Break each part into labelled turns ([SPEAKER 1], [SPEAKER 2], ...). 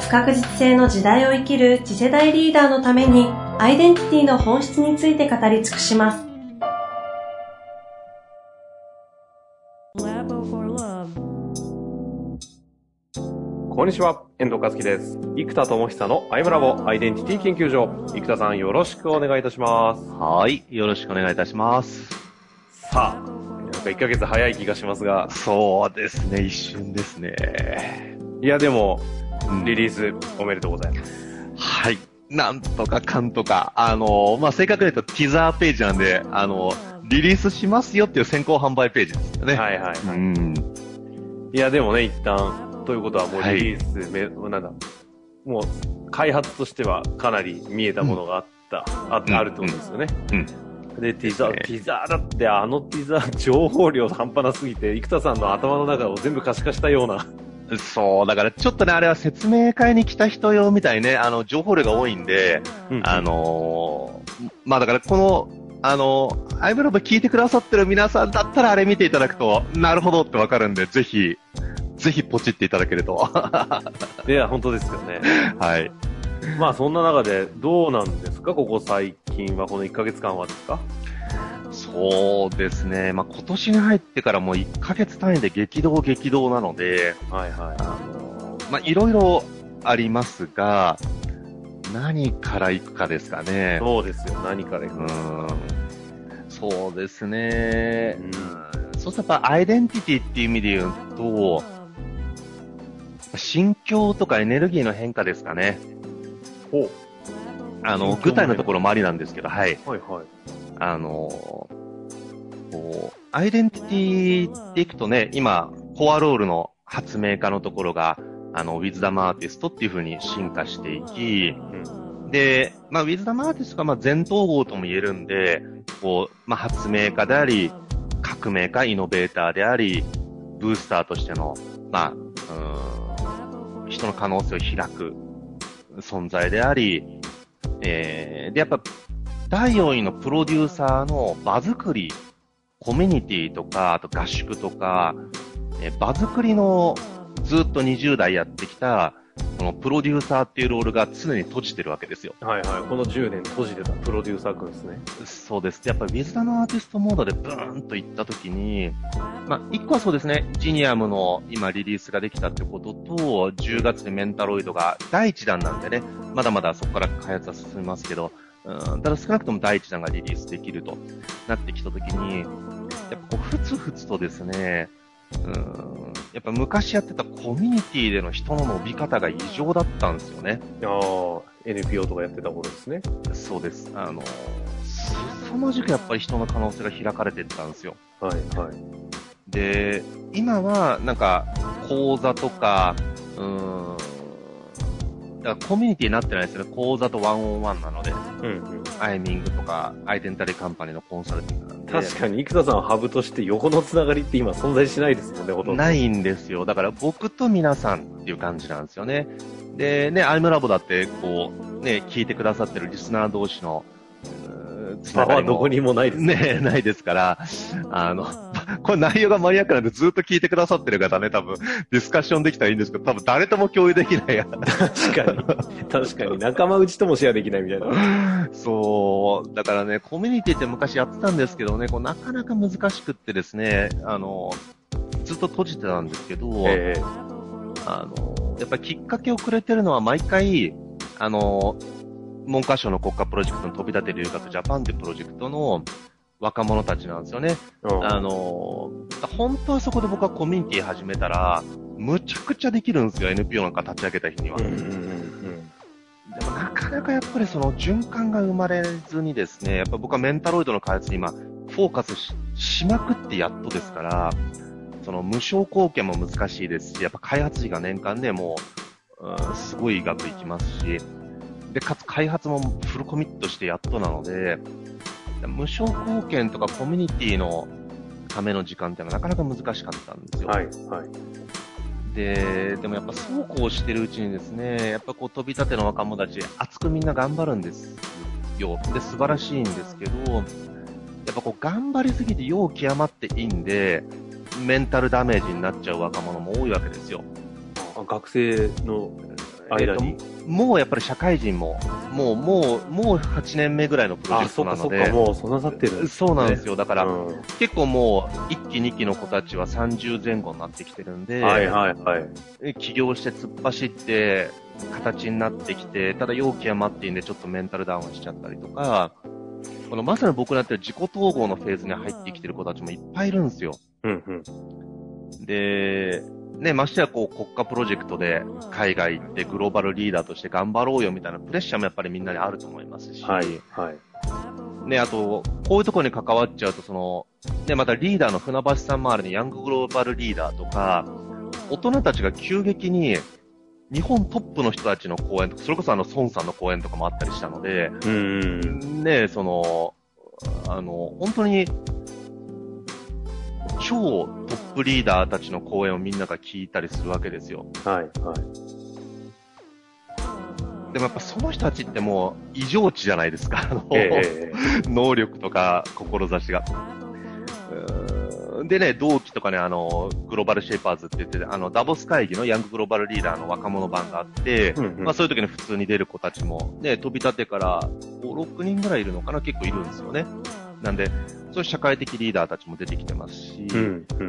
[SPEAKER 1] 不確実性の時代を生きる次世代リーダーのためにアイデンティティの本質について語り尽くします.
[SPEAKER 2] こんにちは、遠藤和樹です。生田智久のアイムラボアイデンティティ研究所。生田さんよろしくお願いいたします。
[SPEAKER 3] はい。よろしくお願いいたします。
[SPEAKER 2] さあ、なんか1ヶ月早い気がしますが、
[SPEAKER 3] そうですね、一瞬ですね。
[SPEAKER 2] いやでも、
[SPEAKER 3] うん
[SPEAKER 2] リリースおめでとうございます。
[SPEAKER 3] はい。なんとかかんとか、あの、まあ、正確に言うとティザーページなんで、あの、リリースしますよっていう先行販売ページですよね。
[SPEAKER 2] はいはいはい。
[SPEAKER 3] うん。
[SPEAKER 2] いやでもね、一旦、ということはもう
[SPEAKER 3] はい
[SPEAKER 2] リリースめ、なんだ、もう開発としてはかなり見えたものがあった、あ
[SPEAKER 3] うん
[SPEAKER 2] あるってことですよね。
[SPEAKER 3] うん。
[SPEAKER 2] で、ティザー、
[SPEAKER 3] ね
[SPEAKER 2] ティザーだってあのティザー情報量半端なすぎて、生田さんの頭の中を全部可視化したような。
[SPEAKER 3] そう、だからちょっとね、あれは説明会に来た人用みたいね、あの、情報量が多いんで、あのーまあだからこの、あのー、アイブロブ聞いてくださってる皆さんだったらあれ見ていただくと、なるほどってわかるんで、ぜひ、ぜひポチっていただけると。はい
[SPEAKER 2] や、本当ですよね。
[SPEAKER 3] い。
[SPEAKER 2] まあそんな中でどうなんですか？ここ最近は、この1ヶ月間はですか？
[SPEAKER 3] そうですね。まあ今年に入ってからもう1ヶ月単位で激動激動なので、
[SPEAKER 2] はいは
[SPEAKER 3] あのーまあいろいろありますが、何から行くかですか
[SPEAKER 2] い。
[SPEAKER 3] ね。
[SPEAKER 2] そうですよ。何からいうく
[SPEAKER 3] ーんそうですね。
[SPEAKER 2] うん
[SPEAKER 3] そうするとやっぱアイデンティティっていう意味で言うと、心境とかエネルギーの変化ですかね。
[SPEAKER 2] ほう。
[SPEAKER 3] あの、具体のところもありなんですけど、はい。
[SPEAKER 2] はいはい。
[SPEAKER 3] あの、こう、アイデンティティっていくとね、今、コアロールの発明家のところが、あの、ウィズダムアーティストっていう風に進化していき、
[SPEAKER 2] うん。
[SPEAKER 3] で、まあ、ウィズダムアーティストが、まあ、全統合とも言えるんで、こう、まあ、発明家であり、革命家、イノベーターであり、ブースターとしての、まあ、うーん、人の可能性を開く存在であり、えー、で、やっぱ、第4位のプロデューサーの場作り、コミュニティとか、あと合宿とか、えー場作りのずっと20代やってきた、このプロデューサーっていうロールが常に閉じてるわけですよ。
[SPEAKER 2] はいはい。この10年閉じてたプロデューサー君ですね。
[SPEAKER 3] そうです。やっぱりウィズダムアーティストモードでブーンといったときに、まあ、一個はそうですね、ジニアムの今リリースができたってことと、10月でメンタロイドが第1弾なんでね、まだまだそこから開発は進みますけど、うん、ただ少なくとも第1弾がリリースできるとなってきたときに、やっぱこう、ふつふつとですね、うん、やっぱ昔やってたコミュニティでの人の伸び方が異常だったんですよね。
[SPEAKER 2] ああ、NPO とかやってた頃ですね。
[SPEAKER 3] そうです。あの、すさまじくやっぱり人の可能性が開かれていったんですよ。
[SPEAKER 2] はいはい。
[SPEAKER 3] で、今はなんか講座とか、うーん、だからコミュニティになってないですよね。講座とワンオンワンなので、
[SPEAKER 2] うんうん。
[SPEAKER 3] アイミングとか、アイデンタリーカンパニーのコンサルティングなんで。
[SPEAKER 2] 確かに、生田さんはハブとして横のつながりって今存在しないですもんね、ほとんど。
[SPEAKER 3] ないんですよ。だから僕と皆さんっていう感じなんですよね。で、ね、アイムラボだって、こう、ね、聞いてくださってるリスナー同士の、
[SPEAKER 2] 差はどこにもないです
[SPEAKER 3] ね、ないですから、あの、これ内容がマニアックなんでずっと聞いてくださってる方ね、多分、ディスカッションできたらいいんですけど、多分誰とも共有できないや。
[SPEAKER 2] 確かに。確かに。仲間内ともシェアできないみたいな。
[SPEAKER 3] そう、だからね、コミュニティって昔やってたんですけどね、こうなかなか難しくってですね、あの、ずっと閉じてたんですけど、
[SPEAKER 2] ええ
[SPEAKER 3] あの、やっぱりきっかけをくれてるのは毎回、あの、文科省の国家プロジェクトの飛び立て留学ジャパンっていうプロジェクトの若者たちなんですよね。
[SPEAKER 2] うん
[SPEAKER 3] あの、本当はそこで僕はコミュニティ始めたら、むちゃくちゃできるんですよ、NPO なんか立ち上げた日には。
[SPEAKER 2] うんうんうん
[SPEAKER 3] でもなかなかやっぱりその循環が生まれずにですね、やっぱ僕はメンタロイドの開発に今、フォーカスししまくってやっとですから、その無償貢献も難しいですし、やっぱ開発費が年間でもうんすごい額いきますし、で、かつ開発もフルコミットしてやっとなので、無償貢献とかコミュニティのための時間っていうのはなかなか難しかったんですよ。
[SPEAKER 2] はい、はい。
[SPEAKER 3] で、でもやっぱそうこうしてるうちにですね、やっぱこう飛び立ての若者たち、熱くみんな頑張るんですよ。で、素晴らしいんですけど、やっぱこう頑張りすぎて容極まっていいんで、メンタルダメージになっちゃう若者も多いわけですよ。
[SPEAKER 2] あ学生の間に？
[SPEAKER 3] えもうやっぱり社会人も、もう、もう、もう8年目ぐらいのプロジェ
[SPEAKER 2] あ、
[SPEAKER 3] ク
[SPEAKER 2] そっかそっか、
[SPEAKER 3] トなので、
[SPEAKER 2] もうそんな経ってる
[SPEAKER 3] そうなんですよ。だから、
[SPEAKER 2] うん
[SPEAKER 3] 結構もう、1期2期の子たちは30前後になってきてるんで、
[SPEAKER 2] はいはいはい。
[SPEAKER 3] え起業して突っ走って、形になってきて、ただ容器は待っていいんでちょっとメンタルダウンしちゃったりとか、このまさに僕らって自己統合のフェーズに入ってきてる子たちもいっぱいいるんですよ。
[SPEAKER 2] うんうん。
[SPEAKER 3] で、ね、ましてやこう国家プロジェクトで海外行ってグローバルリーダーとして頑張ろうよみたいなプレッシャーもやっぱりみんなにあると思いますし、
[SPEAKER 2] はいはい。
[SPEAKER 3] ね、あと、こういうところに関わっちゃうと、その、ね、またリーダーの船橋さん周りにヤンググローバルリーダーとか、大人たちが急激に、日本トップの人たちの講演とか、それこそあの、孫さんの講演とかもあったりしたので、
[SPEAKER 2] うんうん。
[SPEAKER 3] ね、その、あの、本当に、超トップリーダーたちの講演をみんなが聞いたりするわけですよ。
[SPEAKER 2] はいはい。
[SPEAKER 3] でもやっぱその人たちってもう異常値じゃないですか。あの、
[SPEAKER 2] ええ
[SPEAKER 3] 能力とか志が。でね、同期とかね、あの、グローバルシェイパーズって言って、あの、ダボス会議のヤンググローバルリーダーの若者版があって、
[SPEAKER 2] うんうん
[SPEAKER 3] まあそういう時に普通に出る子たちも、ね、飛び立てから5、6人ぐらいいるのかな結構いるんですよね。なんで、そういう社会的リーダーたちも出てきてますし、
[SPEAKER 2] うんうん。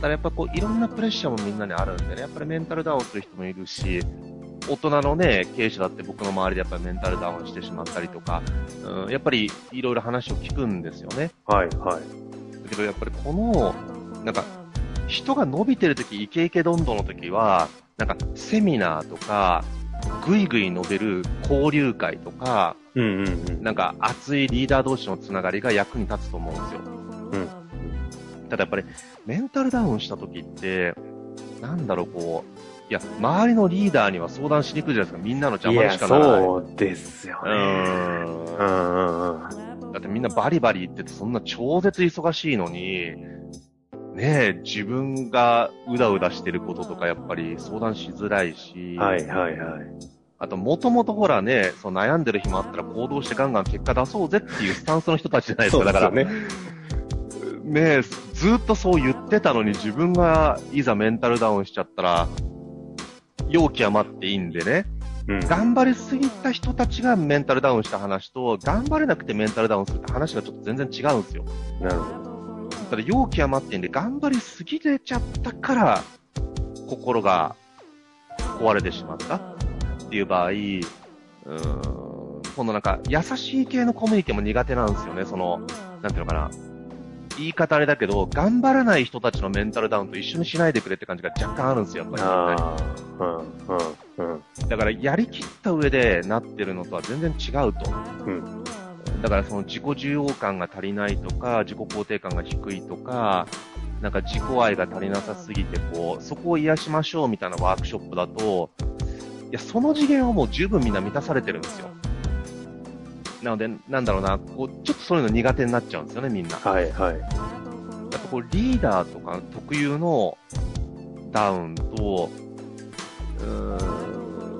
[SPEAKER 3] だやっぱこう、いろんなプレッシャーもみんなにあるんでね、やっぱりメンタルダウンする人もいるし、大人のね、経営者だって僕の周りでやっぱりメンタルダウンしてしまったりとか、うん、やっぱりいろいろ話を聞くんですよね。
[SPEAKER 2] はいはい。
[SPEAKER 3] だけどやっぱりこの、なんか、人が伸びてるとき、イケイケどんどんのときは、なんか、セミナーとか、ぐいぐい伸びる交流会とか、
[SPEAKER 2] うんうんうん。
[SPEAKER 3] なんか熱いリーダー同士のつながりが役に立つと思うんですよ。ただやっぱり、メンタルダウンした時って、なんだろう、こう、いや、周りのリーダーには相談しにくいじゃないですか。みんなの邪魔にしかならない。
[SPEAKER 2] そうですよ
[SPEAKER 3] う
[SPEAKER 2] ね。
[SPEAKER 3] ーん
[SPEAKER 2] うんうんうん。
[SPEAKER 3] だってみんなバリバリ言ってて、そんな超絶忙しいのに、ねえ、自分がうだうだしてることとかやっぱり相談しづらいし、
[SPEAKER 2] はいはいはい。
[SPEAKER 3] あともともとほらね、そう悩んでる暇あったら行動してガンガン結果出そうぜっていうスタンスの人たちじゃないですか。だから、
[SPEAKER 2] ね。
[SPEAKER 3] ねえ、ずっとそう言ってたのに自分がいざメンタルダウンしちゃったら、容器余っていいんでね、
[SPEAKER 2] うん。
[SPEAKER 3] 頑張りすぎた人たちがメンタルダウンした話と、頑張れなくてメンタルダウンするって話がちょっと全然違うんですよ。
[SPEAKER 2] なるほど。
[SPEAKER 3] ただ容器余ってんで、頑張りすぎてちゃったから、心が壊れてしまったっていう場合、うーん、今度なんか、優しい系のコミュニティも苦手なんですよね、その、なんていうのかな。言い方あれだけど、頑張らない人たちのメンタルダウンと一緒にしないでくれって感じが若干あるんですよ、やっぱり、
[SPEAKER 2] うんうんうん。
[SPEAKER 3] だから、やりきった上でなってるのとは全然違うと。
[SPEAKER 2] うん
[SPEAKER 3] だから、その自己重要感が足りないとか、自己肯定感が低いとか、なんか自己愛が足りなさすぎて、こう、そこを癒しましょうみたいなワークショップだと、いや、その次元はもう十分みんな満たされてるんですよ。なので、なんだろうな、こう、ちょっとそういうの苦手になっちゃうんですよね、みんな。
[SPEAKER 2] はいはい。
[SPEAKER 3] やっぱこうリーダーとか特有のダウンと、うーん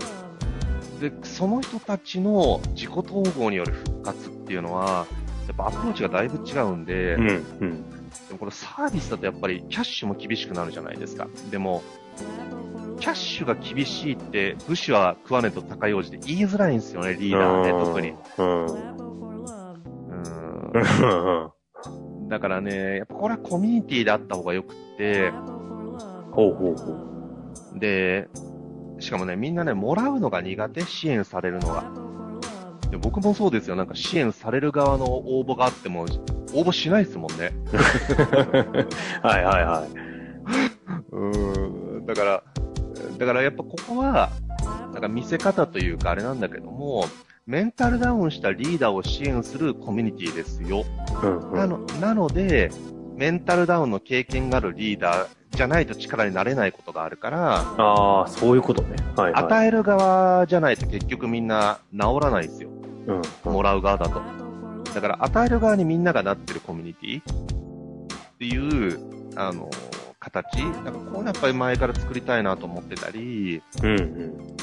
[SPEAKER 3] で、その人たちの自己統合による復活っていうのは、やっぱアプローチがだいぶ違うんで、
[SPEAKER 2] うんうん。
[SPEAKER 3] でもこれサービスだとやっぱりキャッシュも厳しくなるじゃないですか。でも、キャッシュが厳しいって、武士は食わねえと高い王子で言いづらいんですよね、リーダーね、特に。
[SPEAKER 2] うん。
[SPEAKER 3] うーんだからね、やっぱこれはコミュニティであった方がよくって、
[SPEAKER 2] ほうほうほう。
[SPEAKER 3] で、しかもね、みんなね、もらうのが苦手、支援されるのが。で僕もそうですよ、なんか支援される側の応募があっても、応募しないですもんね。
[SPEAKER 2] はいはいはい。
[SPEAKER 3] うーん、だから、だからやっぱここは、なんか見せ方というかあれなんだけども、メンタルダウンしたリーダーを支援するコミュニティですよ。
[SPEAKER 2] うんうん。
[SPEAKER 3] なの、なので、メンタルダウンの経験があるリーダーじゃないと力になれないことがあるから、
[SPEAKER 2] ああ、そういうことね。はい、はい。
[SPEAKER 3] 与える側じゃないと結局みんな治らないですよ。
[SPEAKER 2] うんうん。
[SPEAKER 3] もらう側だと。だから与える側にみんながなってるコミュニティっていう、あの、形なんかこういうのやっぱり前から作りたいなと思ってたり、
[SPEAKER 2] うんうん。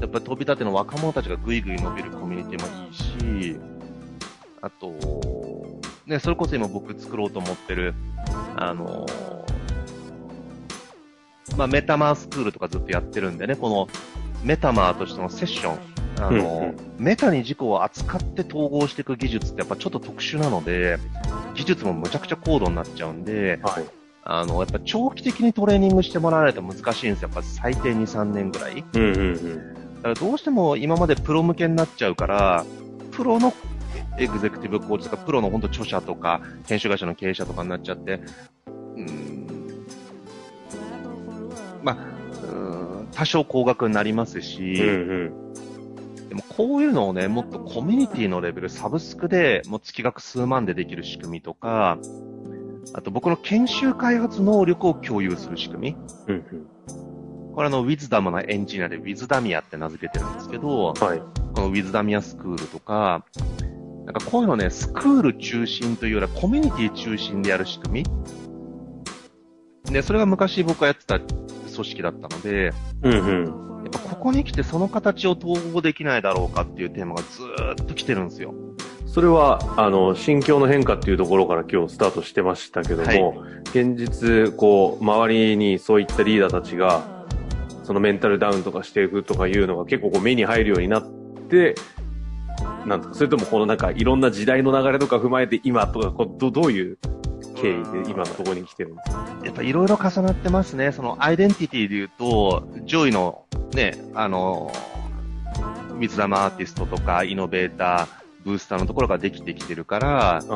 [SPEAKER 3] やっぱり飛び立ての若者たちがぐいぐい伸びるコミュニティもいいし、あと、ね、それこそ今僕作ろうと思ってる、あの、まあ、メタマースクールとかずっとやってるんでね、このメタマーとしてのセッション、あの、
[SPEAKER 2] うんうん
[SPEAKER 3] メタに自己を扱って統合していく技術ってやっぱちょっと特殊なので、技術もむちゃくちゃ高度になっちゃうんで、
[SPEAKER 2] はい。
[SPEAKER 3] あの、やっぱ長期的にトレーニングしてもらわないと難しいんですよ。やっぱ最低2、3年ぐらい。
[SPEAKER 2] うんうんうん。
[SPEAKER 3] だからどうしても今までプロ向けになっちゃうから、プロのエグゼクティブコーチとか、プロの本当著者とか、編集会社の経営者とかになっちゃって、うーん、まあ、ん多少高額になりますし、
[SPEAKER 2] うんうん。
[SPEAKER 3] でもこういうのをね、もっとコミュニティのレベル、サブスクでもう月額数万でできる仕組みとか、あと僕の研修開発能力を共有する仕組み。
[SPEAKER 2] うんうん。
[SPEAKER 3] これあの、ウィズダムなエンジニアでウィズダミアって名付けてるんですけど、
[SPEAKER 2] はい。
[SPEAKER 3] このウィズダミアスクールとか、なんかこういうのね、スクール中心というよりはコミュニティ中心でやる仕組み。で、それが昔僕がやってた組織だったので、
[SPEAKER 2] うんうん。
[SPEAKER 3] やっぱここに来てその形を統合できないだろうかっていうテーマがずーっと来てるんですよ。
[SPEAKER 2] それは、あの、心境の変化っていうところから今日スタートしてましたけども、
[SPEAKER 3] はい。
[SPEAKER 2] 現実、こう、周りにそういったリーダーたちが、そのメンタルダウンとかしていくとかいうのが結構こう目に入るようになって、なんですかそれともこのなんかいろんな時代の流れとか踏まえて今とか、こうどどういう経緯で今のところに来てるんですか？
[SPEAKER 3] やっぱいろいろ重なってますね。そのアイデンティティで言うと、上位のね、あの、水玉アーティストとかイノベーター、ブースターのところができてきてるから。そ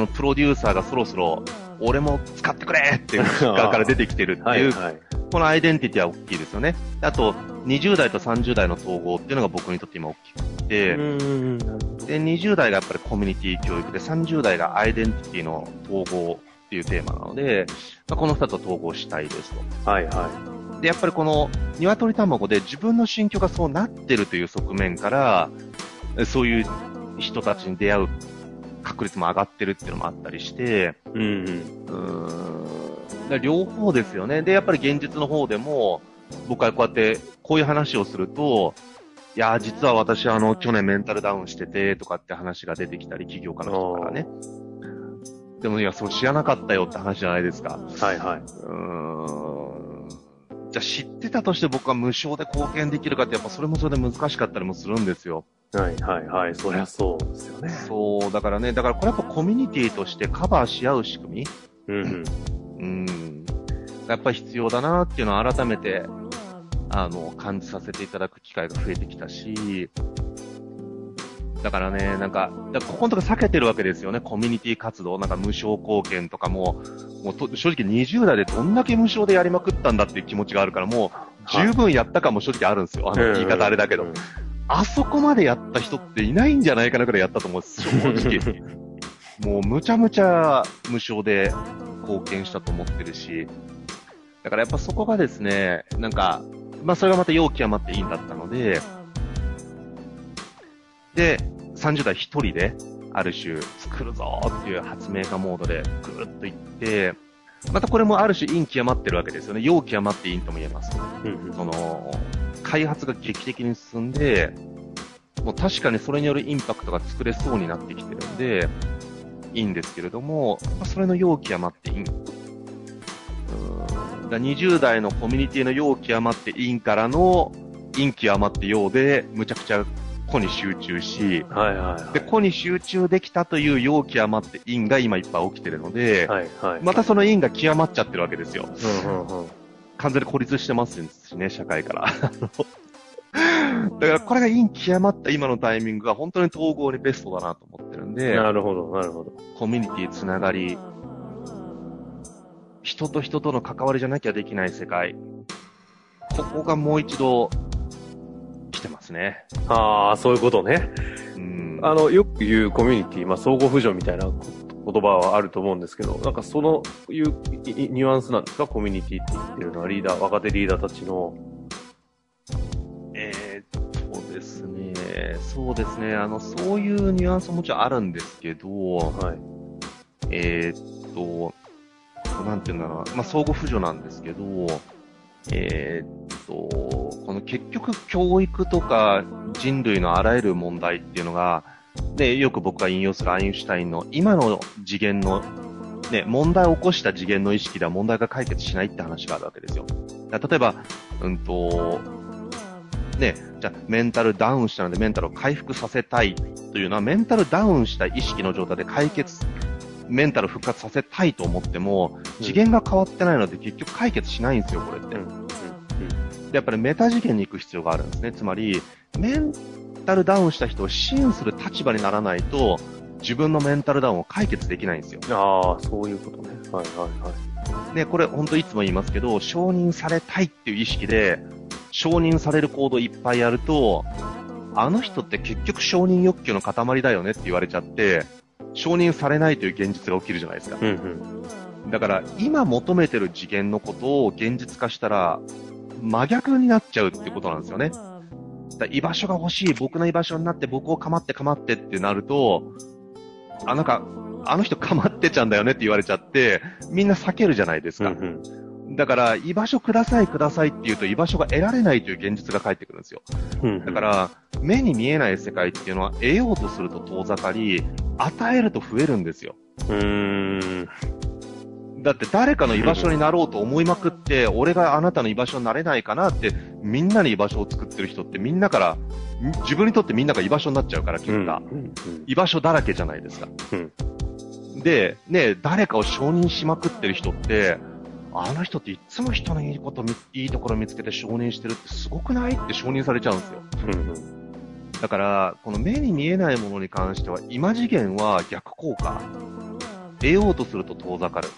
[SPEAKER 3] のプロデューサーがそろそろ、俺も使ってくれっていう 側から出てきてるっていう、
[SPEAKER 2] はいはい。
[SPEAKER 3] このアイデンティティは大きいですよね。あと、20代と30代の統合っていうのが僕にとって今大きくて。で、20代がやっぱりコミュニティ教育で、30代がアイデンティティの統合っていうテーマなので、まあ、この2つを統合したいですと。
[SPEAKER 2] はいは
[SPEAKER 3] で、やっぱりこの鶏卵で自分の心境がそうなってるという側面から、そういう人たちに出会う確率も上がってるっていうのもあったりして、
[SPEAKER 2] い。うんうん。
[SPEAKER 3] う両方ですよね。で、やっぱり現実の方でも、僕はこうやって、こういう話をすると、いやー、実は私、あの、去年メンタルダウンしてて、とかって話が出てきたり、起業家の人からね。でも、いや、そう知らなかったよって話じゃないですか。
[SPEAKER 2] はいはい。
[SPEAKER 3] うーん。じゃあ知ってたとして僕は無償で貢献できるかって、やっぱそれもそれで難しかったりもするんですよ。
[SPEAKER 2] はいはいはい。そりゃそうですよね。
[SPEAKER 3] そう、だからね、だからこれやっぱコミュニティとしてカバーし合う仕組み
[SPEAKER 2] うんうん。
[SPEAKER 3] うん。やっぱり必要だなっていうのを改めて、あの、感じさせていただく機会が増えてきたし、だからね、なんか、だからここのとこ避けてるわけですよね、コミュニティ活動、なんか無償貢献とかも、もうと正直20代でどんだけ無償でやりまくったんだっていう気持ちがあるから、もう十分やったかも正直あるんですよ。あの言い方あれだけど。
[SPEAKER 2] うん。
[SPEAKER 3] あそこまでやった人っていないんじゃないかなくらいやったと思うんですよ、正直。もうむちゃむちゃ無償で貢献したと思ってるし、だからやっぱそこがですね、なんか、まあそれがまた容器余っていいんだったので、で、30代一人で、ある種、作るぞっていう発明家モードでぐるっといって、またこれもある種陰極まってるわけですよね。陽極まって陰とも言えます。
[SPEAKER 2] うんうん
[SPEAKER 3] その、開発が劇的に進んで、もう確かにそれによるインパクトが作れそうになってきてるんで、いいんですけれども、まあそれの陽極まってイン。うーんだから20代のコミュニティの陽極まって陰からの陰極まって陽で、むちゃくちゃ個に集中し、
[SPEAKER 2] はいはいはい。
[SPEAKER 3] で、個に集中できたという陽極まって陰が今いっぱい起きてるので、
[SPEAKER 2] はいはい。
[SPEAKER 3] またその陰が極まっちゃってるわけですよ。
[SPEAKER 2] うんうんうん。
[SPEAKER 3] 完全に孤立してますしね、社会から。だからこれが陰極まった今のタイミングが本当に統合にベストだなと思ってるんで、
[SPEAKER 2] なるほど、なるほど。
[SPEAKER 3] コミュニティつながり、人と人との関わりじゃなきゃできない世界。ここがもう一度来てますね。
[SPEAKER 2] ああ、そういうことね。
[SPEAKER 3] うん。
[SPEAKER 2] あの、よく言うコミュニティ、まあ、相互扶助みたいなこ言葉はあると思うんですけど、なんかそのいういいニュアンスなんですか？コミュニティって言ってるのはリーダー、若手リーダーたちの。
[SPEAKER 3] えー、そうですね。そうですね。あの、そういうニュアンスももちろんあるんですけど、
[SPEAKER 2] はい。
[SPEAKER 3] えーっと、なんていうんだろうな、まあ、相互扶助なんですけど、えーっと、この結局教育とか人類のあらゆる問題っていうのが、で、よく僕が引用するアインシュタインの今の次元の、ね、問題を起こした次元の意識では問題が解決しないって話があるわけですよ。例えば、うんと、ね、じゃメンタルダウンしたのでメンタルを回復させたいというのはメンタルダウンした意識の状態で解決、メンタル復活させたいと思っても、次元が変わってないので結局解決しないんですよ、これって。でやっぱりメタ次元に行く必要があるんですね。つまり、メンタルダウンした人を支援する立場にならないと、自分のメンタルダウンを解決できないんですよ。
[SPEAKER 2] ああ、そういうことね。はいはいはい。
[SPEAKER 3] ね、これ本当いつも言いますけど、承認されたいっていう意識で、承認される行動いっぱいやると、あの人って結局承認欲求の塊だよねって言われちゃって、承認されないという現実が起きるじゃないですか。
[SPEAKER 2] うんうん。
[SPEAKER 3] だから、今求めてる次元のことを現実化したら、真逆になっちゃうってことなんですよね。だ居場所が欲しい、僕の居場所になって僕を構って構ってってなると、あ、なんか、あの人構ってちゃうんだよねって言われちゃって、みんな避けるじゃないですか。
[SPEAKER 2] うんうん。
[SPEAKER 3] だから、居場所くださいくださいって言うと居場所が得られないという現実が返ってくるんですよ。
[SPEAKER 2] うん
[SPEAKER 3] だか、ら、目に見えない世界っていうのは得ようとすると遠ざかり、与えると増えるんですよ。
[SPEAKER 2] うーん。
[SPEAKER 3] だって誰かの居場所になろうと思いまくって、俺があなたの居場所になれないかなって、みんなに居場所を作ってる人ってみんなから、ん自分にとってみんなが居場所になっちゃうから、結
[SPEAKER 2] うん。
[SPEAKER 3] 果。
[SPEAKER 2] うん
[SPEAKER 3] 居場所だらけじゃないですか。で、ね、誰かを承認しまくってる人って、あの人っていつも人のいいことみ、いいところ見つけて承認してるってすごくない？って承認されちゃうんですよ。
[SPEAKER 2] うん。うん
[SPEAKER 3] だから、この目に見えないものに関しては、今次元は逆効果。得ようとすると遠ざかる。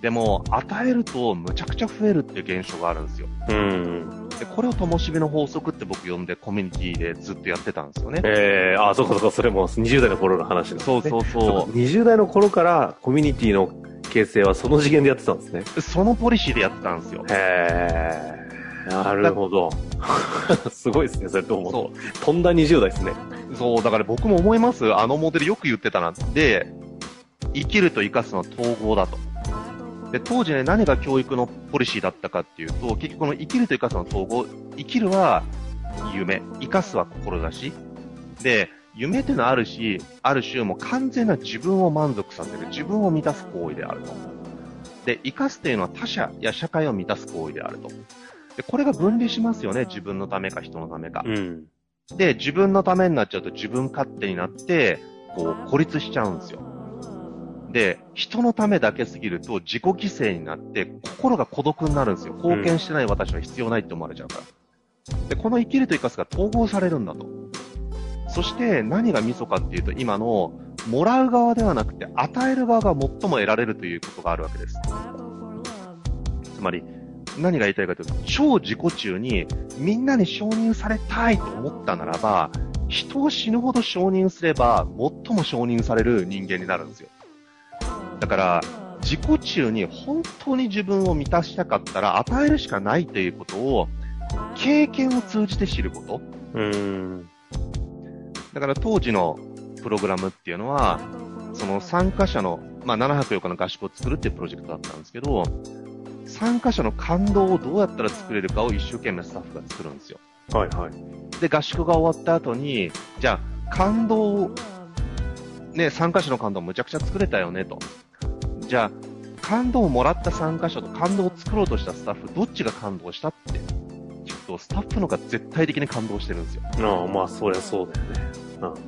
[SPEAKER 3] でも、与えるとむちゃくちゃ増えるっていう現象があるんですよ。
[SPEAKER 2] うん。
[SPEAKER 3] で、これを灯火の法則って僕呼んでコミュニティでずっとやってたんですよね。
[SPEAKER 2] ええー、あ、そうかそうか、それも20代の頃の話なんですね。
[SPEAKER 3] そうそう
[SPEAKER 2] そう
[SPEAKER 3] そ
[SPEAKER 2] 20代の頃からコミュニティの形成はその次元でやってたんですね。
[SPEAKER 3] う。そのポリシーでやってたんですよ。
[SPEAKER 2] へえ。なるほど。すごいですね、それと思う
[SPEAKER 3] そ
[SPEAKER 2] と。飛んだ20代ですね。
[SPEAKER 3] そう、だから僕も思います。あのモデルよく言ってたな。で、生きると生かすのは統合だと。で、当時ね、何が教育のポリシーだったかっていうと、結局この生きると生かすの統合、生きるは夢、生かすは志。で、夢っていうのはあるし、ある種もう完全な自分を満足させる、自分を満たす行為であると。で、生かすというのは他者や社会を満たす行為であると。で、これが分離しますよね、自分のためか人のためか。
[SPEAKER 2] うん。
[SPEAKER 3] で、自分のためになっちゃうと自分勝手になって、こう、孤立しちゃうんですよ。で、人のためだけすぎると自己犠牲になって、心が孤独になるんですよ。貢献してない私は必要ないって思われちゃうから。で、この生きると生かすが統合されるんだと。そして何がミソかっていうと、今の、もらう側ではなくて、与える側が最も得られるということがあるわけです。つまり、何が言いたいかというと、超自己中にみんなに承認されたいと思ったならば、人を死ぬほど承認すれば、最も承認される人間になるんですよ。だから、自己中に本当に自分を満たしたかったら与えるしかないということを、経験を通じて知ること。
[SPEAKER 2] うーん。
[SPEAKER 3] だから当時のプログラムっていうのは、その参加者の、まあ、7泊4日の合宿を作るっていうプロジェクトだったんですけど、参加者の感動をどうやったら作れるかを一生懸命スタッフが作るんですよ。
[SPEAKER 2] はいはい。
[SPEAKER 3] で、合宿が終わった後に、じゃあ、感動を、ね、参加者の感動むちゃくちゃ作れたよねと。じゃあ、感動をもらった参加者と感動を作ろうとしたスタッフ、どっちが感動したって。ちょっとスタッフの方が絶対的に感動してるんですよ。
[SPEAKER 2] ああ、まあ、そりゃそうだよね。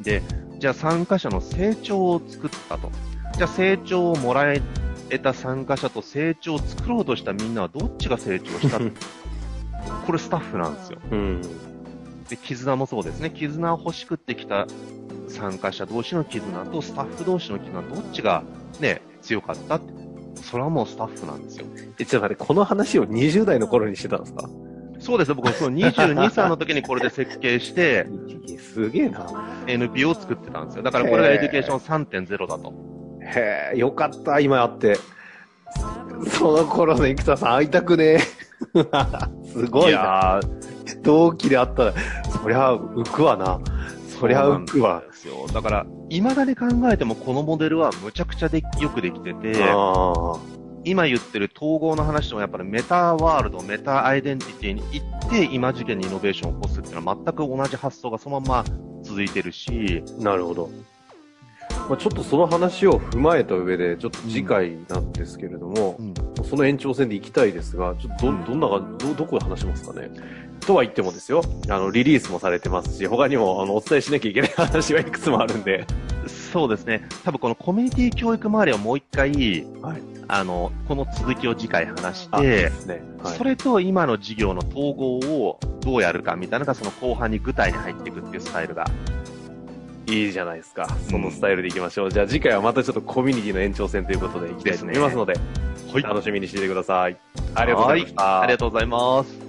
[SPEAKER 3] で、じゃあ参加者の成長を作ったと。じゃあ成長をもらえた参加者と成長を作ろうとしたみんなはどっちが成長した？これスタッフなんですよ。
[SPEAKER 2] うん。
[SPEAKER 3] で、絆もそうですね。絆を欲しくってきた参加者同士の絆とスタッフ同士の絆、どっちがね、強かった？って。それはもうスタッフなんですよ。
[SPEAKER 2] え、ちょっと待って、この話を20代の頃にしてたんですか？
[SPEAKER 3] そうですね。僕、その22歳の時にこれで設計して、
[SPEAKER 2] すげえな。
[SPEAKER 3] NPO を作ってたんですよ。だからこれが Education 3.0だと。
[SPEAKER 2] へえ、よかった、今あって。その頃の生田さん会いたくねえ。すごいな。
[SPEAKER 3] や
[SPEAKER 2] 同期で会ったら、そりゃ浮くわな。そりゃ浮くわ。
[SPEAKER 3] ですよ。だから、未だに考えてもこのモデルはむちゃくちゃでよくできてて、
[SPEAKER 2] あ
[SPEAKER 3] 今言ってる統合の話でもやっぱり meta world、 meta identity に行って高次元にイノベーションを起こすっていうのは全く同じ発想がそのまま続いてるし、
[SPEAKER 2] あ、なるほど。まあ、ちょっとその話を踏まえた上で、ちょっと次回なんですけれども、
[SPEAKER 3] うん
[SPEAKER 2] その延長戦で行きたいですが、ちょっとど、どんなが、ど、どこで話しますかね？とは言ってもですよ、あの、リリースもされてますし、他にも、あの、お伝えしなきゃいけない話はいくつもあるんで、
[SPEAKER 3] そうですね。多分このコミュニティ教育周りをもう一回、
[SPEAKER 2] はい
[SPEAKER 3] あの、この続きを次回話して、
[SPEAKER 2] すね。はい
[SPEAKER 3] それと今の授業の統合をどうやるかみたいなのがその後半に具体に入っていくっていうスタイルが。
[SPEAKER 2] いいじゃないですか。そのスタイルでいきましょう。じゃあ次回はまたちょっとコミュニティの延長戦ということでいきたいと思いますので、
[SPEAKER 3] はい
[SPEAKER 2] 楽しみにしていてください。ありがとうございました。
[SPEAKER 3] はありがとうございます。